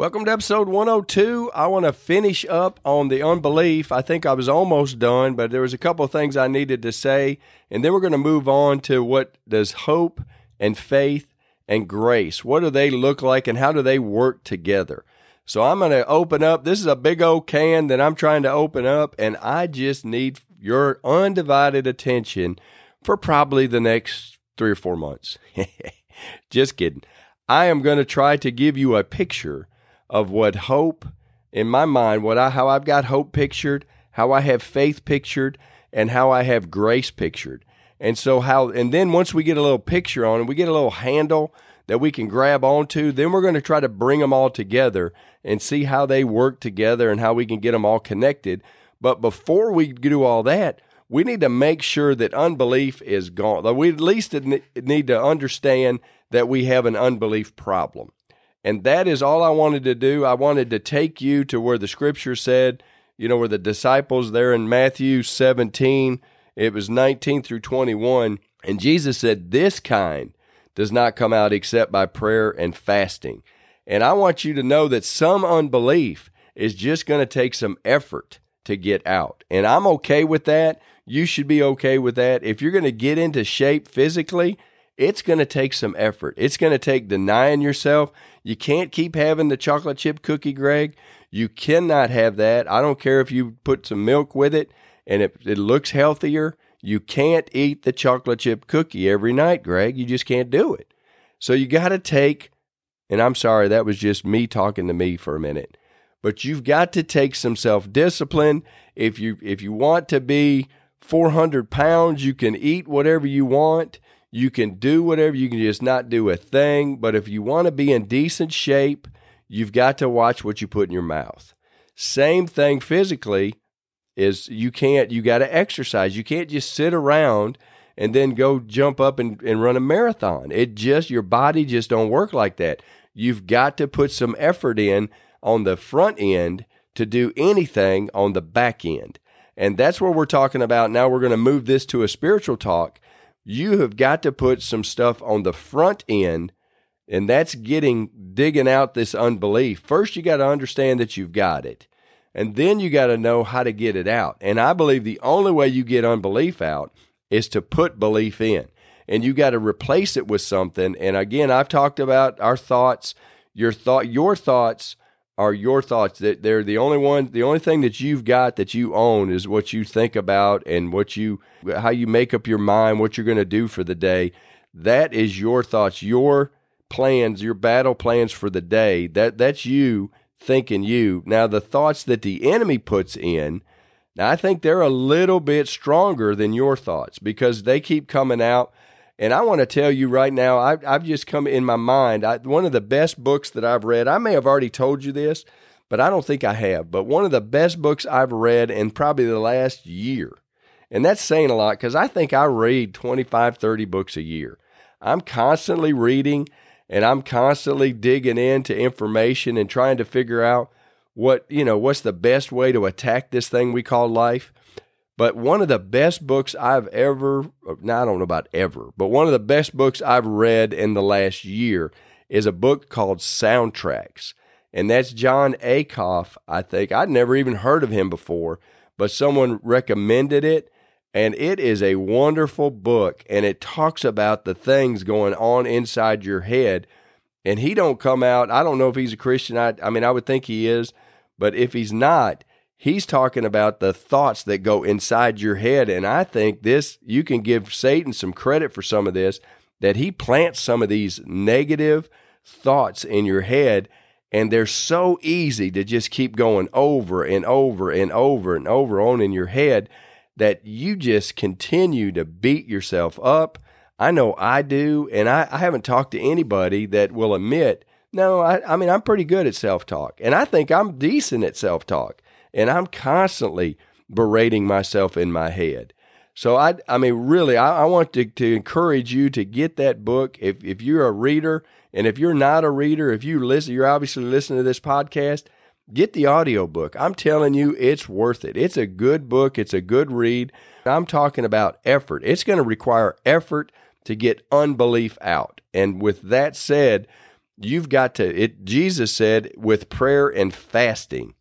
Welcome to episode 102. I want to finish up on the unbelief. I think I was almost done, but there was a couple of things I needed to say, and then we're going to move on to what does hope and faith and grace, what do they look like and how do they work together? So I'm going to open up. This is a big old can that I'm trying to open up, and I just need your undivided attention for probably the next three or four months. just kidding. I am going to try to give you a picture of what hope in my mind, what I how I've got hope pictured, how I have faith pictured, and how I have grace pictured. And so how and then once we get a little picture on it, we get a little handle that we can grab onto, then we're going to try to bring them all together and see how they work together and how we can get them all connected. But before we do all that, we need to make sure that unbelief is gone. We at least need to understand that we have an unbelief problem. And that is all I wanted to do. I wanted to take you to where the scripture said, you know, where the disciples there in Matthew 17, it was 19 through 21. And Jesus said, This kind does not come out except by prayer and fasting. And I want you to know that some unbelief is just going to take some effort to get out. And I'm okay with that. You should be okay with that. If you're going to get into shape physically, it's going to take some effort. It's going to take denying yourself. You can't keep having the chocolate chip cookie, Greg. You cannot have that. I don't care if you put some milk with it and it, it looks healthier. You can't eat the chocolate chip cookie every night, Greg. You just can't do it. So you got to take, and I'm sorry, that was just me talking to me for a minute. But you've got to take some self discipline. If you if you want to be 400 pounds, you can eat whatever you want. You can do whatever, you can just not do a thing. But if you want to be in decent shape, you've got to watch what you put in your mouth. Same thing physically is you can't, you got to exercise. You can't just sit around and then go jump up and, and run a marathon. It just, your body just don't work like that. You've got to put some effort in on the front end to do anything on the back end. And that's what we're talking about. Now we're going to move this to a spiritual talk you have got to put some stuff on the front end, and that's getting digging out this unbelief. First, you got to understand that you've got it, and then you got to know how to get it out. And I believe the only way you get unbelief out is to put belief in, and you got to replace it with something. And again, I've talked about our thoughts. Your thought, your thoughts are your thoughts? That they're the only one the only thing that you've got that you own is what you think about and what you how you make up your mind what you're going to do for the day. That is your thoughts your plans your battle plans for the day. That that's you thinking you. Now the thoughts that the enemy puts in now i think they're a little bit stronger than your thoughts because they keep coming out and I want to tell you right now, I, have just come in my mind. I, one of the best books that I've read, I may have already told you this, but I don't think I have. But one of the best books I've read in probably the last year, and that's saying a lot because I think I read 25, 30 books a year. I'm constantly reading and I'm constantly digging into information and trying to figure out what, you know, what's the best way to attack this thing we call life. But one of the best books I've ever, now I don't know about ever, but one of the best books I've read in the last year is a book called Soundtracks. And that's Jon Acuff, I think. I'd never even heard of him before, but someone recommended it. And it is a wonderful book. And it talks about the things going on inside your head. And he don't come out, I don't know if he's a Christian. I, I mean, I would think he is. But if he's not, He's talking about the thoughts that go inside your head. And I think this, you can give Satan some credit for some of this, that he plants some of these negative thoughts in your head. And they're so easy to just keep going over and over and over and over on in your head that you just continue to beat yourself up. I know I do. And I, I haven't talked to anybody that will admit No, I, I mean, I'm pretty good at self talk, and I think I'm decent at self talk, and I'm constantly berating myself in my head. So I, I mean, really, I, I want to, to encourage you to get that book. If if you're a reader, and if you're not a reader, if you listen, you're obviously listening to this podcast. Get the audio book. I'm telling you, it's worth it. It's a good book. It's a good read. I'm talking about effort. It's going to require effort to get unbelief out. And with that said, you've got to it Jesus said with prayer and fasting.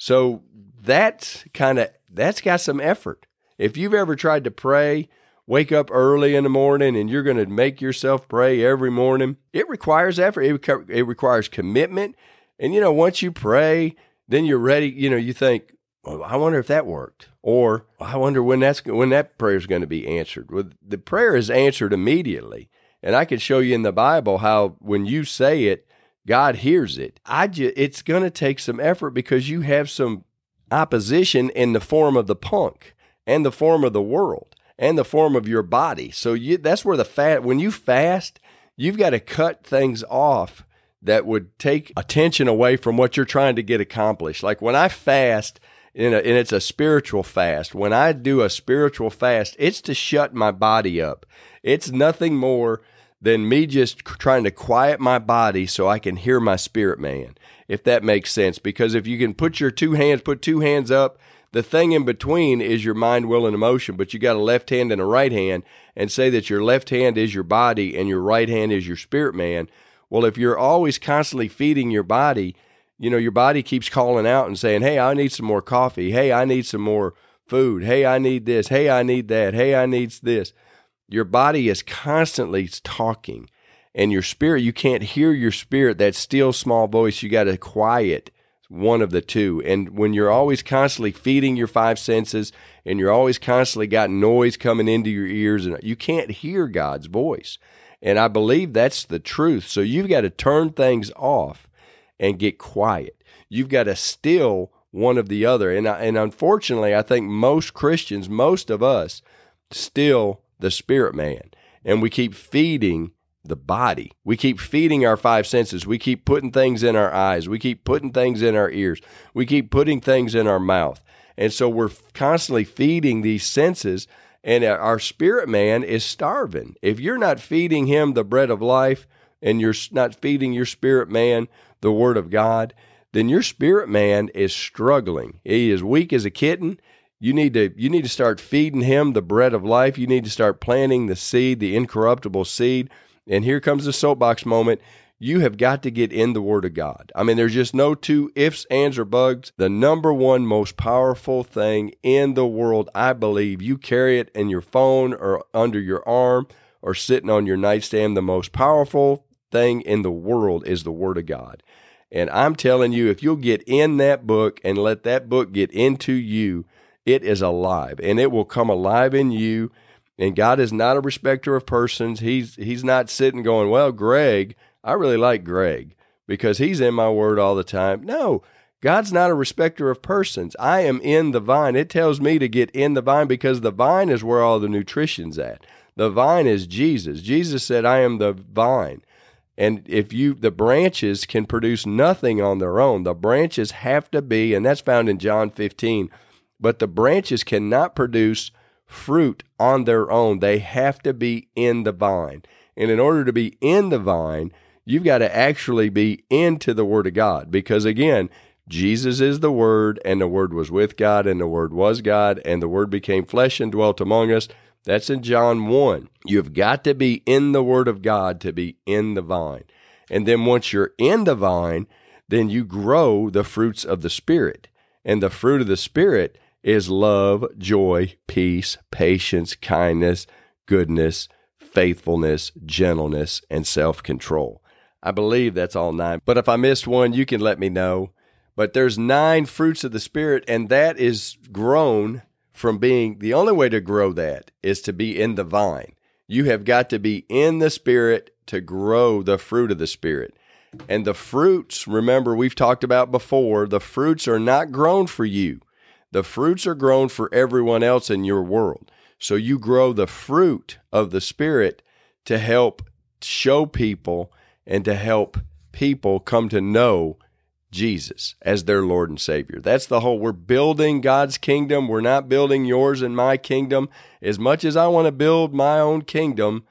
So that's kind of that's got some effort. If you've ever tried to pray, wake up early in the morning and you're going to make yourself pray every morning, it requires effort. It, it requires commitment. And you know, once you pray, then you're ready, you know, you think, well, I wonder if that worked. Or I wonder when that's when that prayer is going to be answered. Well, the prayer is answered immediately. And I could show you in the Bible how when you say it, God hears it. I just, it's going to take some effort because you have some opposition in the form of the punk and the form of the world and the form of your body. So you, that's where the fat, when you fast, you've got to cut things off that would take attention away from what you're trying to get accomplished. Like when I fast, a, and it's a spiritual fast. When I do a spiritual fast, it's to shut my body up. It's nothing more than me just trying to quiet my body so I can hear my spirit man, if that makes sense. Because if you can put your two hands, put two hands up, the thing in between is your mind, will, and emotion, but you got a left hand and a right hand, and say that your left hand is your body and your right hand is your spirit man. Well, if you're always constantly feeding your body, you know, your body keeps calling out and saying, Hey, I need some more coffee. Hey, I need some more food. Hey, I need this. Hey, I need that. Hey, I need this. Your body is constantly talking, and your spirit, you can't hear your spirit, that still small voice. You got to quiet one of the two. And when you're always constantly feeding your five senses and you're always constantly got noise coming into your ears, and you can't hear God's voice. And I believe that's the truth. So you've got to turn things off and get quiet. You've got to still one of the other. And, and unfortunately, I think most Christians, most of us, still the spirit man. And we keep feeding the body. We keep feeding our five senses. We keep putting things in our eyes. We keep putting things in our ears. We keep putting things in our mouth. And so we're constantly feeding these senses, and uh, our spirit man is starving. If you're not feeding him the bread of life and you're not feeding your spirit man the word of God, then your spirit man is struggling. He is weak as a kitten. You need to you need to start feeding him the bread of life. You need to start planting the seed, the incorruptible seed. And here comes the soapbox moment. You have got to get in the Word of God. I mean, there's just no two ifs, ands, or bugs. The number one most powerful thing in the world, I believe, you carry it in your phone or under your arm or sitting on your nightstand. The most powerful thing in the world is the Word of God. And I'm telling you, if you'll get in that book and let that book get into you, it is alive and it will come alive in you. And God is not a respecter of persons. He's He's not sitting going, Well, Greg, I really like Greg because he's in my word all the time. No, God's not a respecter of persons. I am in the vine. It tells me to get in the vine because the vine is where all the nutrition's at. The vine is Jesus. Jesus said, I am the vine. And if you, the branches can produce nothing on their own. The branches have to be, and that's found in John 15 but the branches cannot produce fruit on their own. They have to be in the vine. And in order to be in the vine, you've got to actually be into the Word of God. Because again, Jesus is the Word, and the Word was with God, and the Word was God, and the Word became flesh and dwelt among us. That's in John 1. You've got to be in the Word of God to be in the vine. And then once you're in the vine, then you grow the fruits of the Spirit. And the fruit of the Spirit is love, joy, peace, patience, kindness, goodness, faithfulness, gentleness, and self control. I believe that's all nine. But if I missed one, you can let me know. But there's nine fruits of the Spirit, and that is grown from being the only way to grow that is to be in the vine. You have got to be in the Spirit to grow the fruit of the Spirit. And the fruits, remember, we've talked about before, the fruits are not grown for you. The fruits are grown for everyone else in your world. So you grow the fruit of the Spirit to help show people and to help people come to know Jesus as their Lord and Savior. That's the whole. We're building God's kingdom. We're not building yours and my kingdom. As much as I want to build my own kingdom,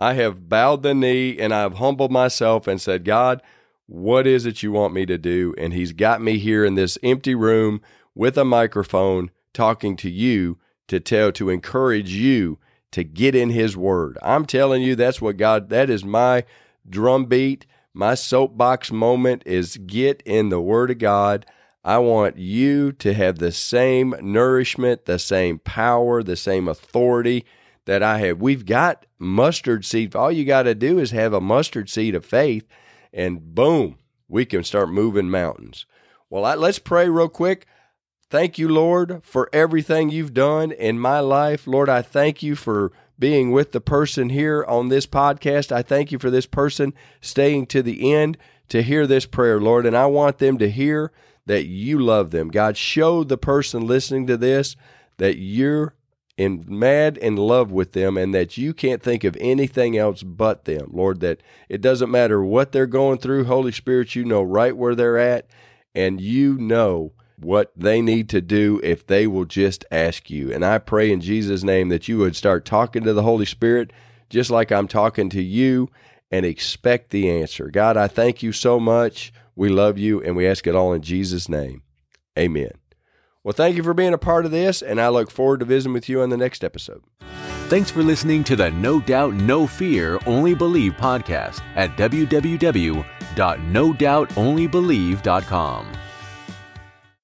I have bowed the knee and I've humbled myself and said, God, what is it you want me to do? And He's got me here in this empty room with a microphone talking to you to tell, to encourage you to get in His Word. I'm telling you, that's what God, that is my drumbeat my soapbox moment is get in the Word of God. I want you to have the same nourishment, the same power, the same authority that I have. We've got mustard seed. All you got to do is have a mustard seed of faith, and boom, we can start moving mountains. Well, I, let's pray real quick. Thank you, Lord, for everything you've done in my life. Lord, I thank you for being with the person here on this podcast. I thank you for this person staying to the end to hear this prayer, Lord. And I want them to hear that you love them. God, show the person listening to this that you're in mad in love with them and that you can't think of anything else but them. Lord, that it doesn't matter what they're going through. Holy Spirit, you know right where they're at and you know what they need to do if they will just ask you. And I pray in Jesus' name that you would start talking to the Holy Spirit just like I'm talking to you and expect the answer. God, I thank you so much. We love you and we ask it all in Jesus' name. Amen. Well, thank you for being a part of this, and I look forward to visiting with you on the next episode. Thanks for listening to the No Doubt, No Fear, Only Believe podcast at www.nodoubtonlybelieve.com.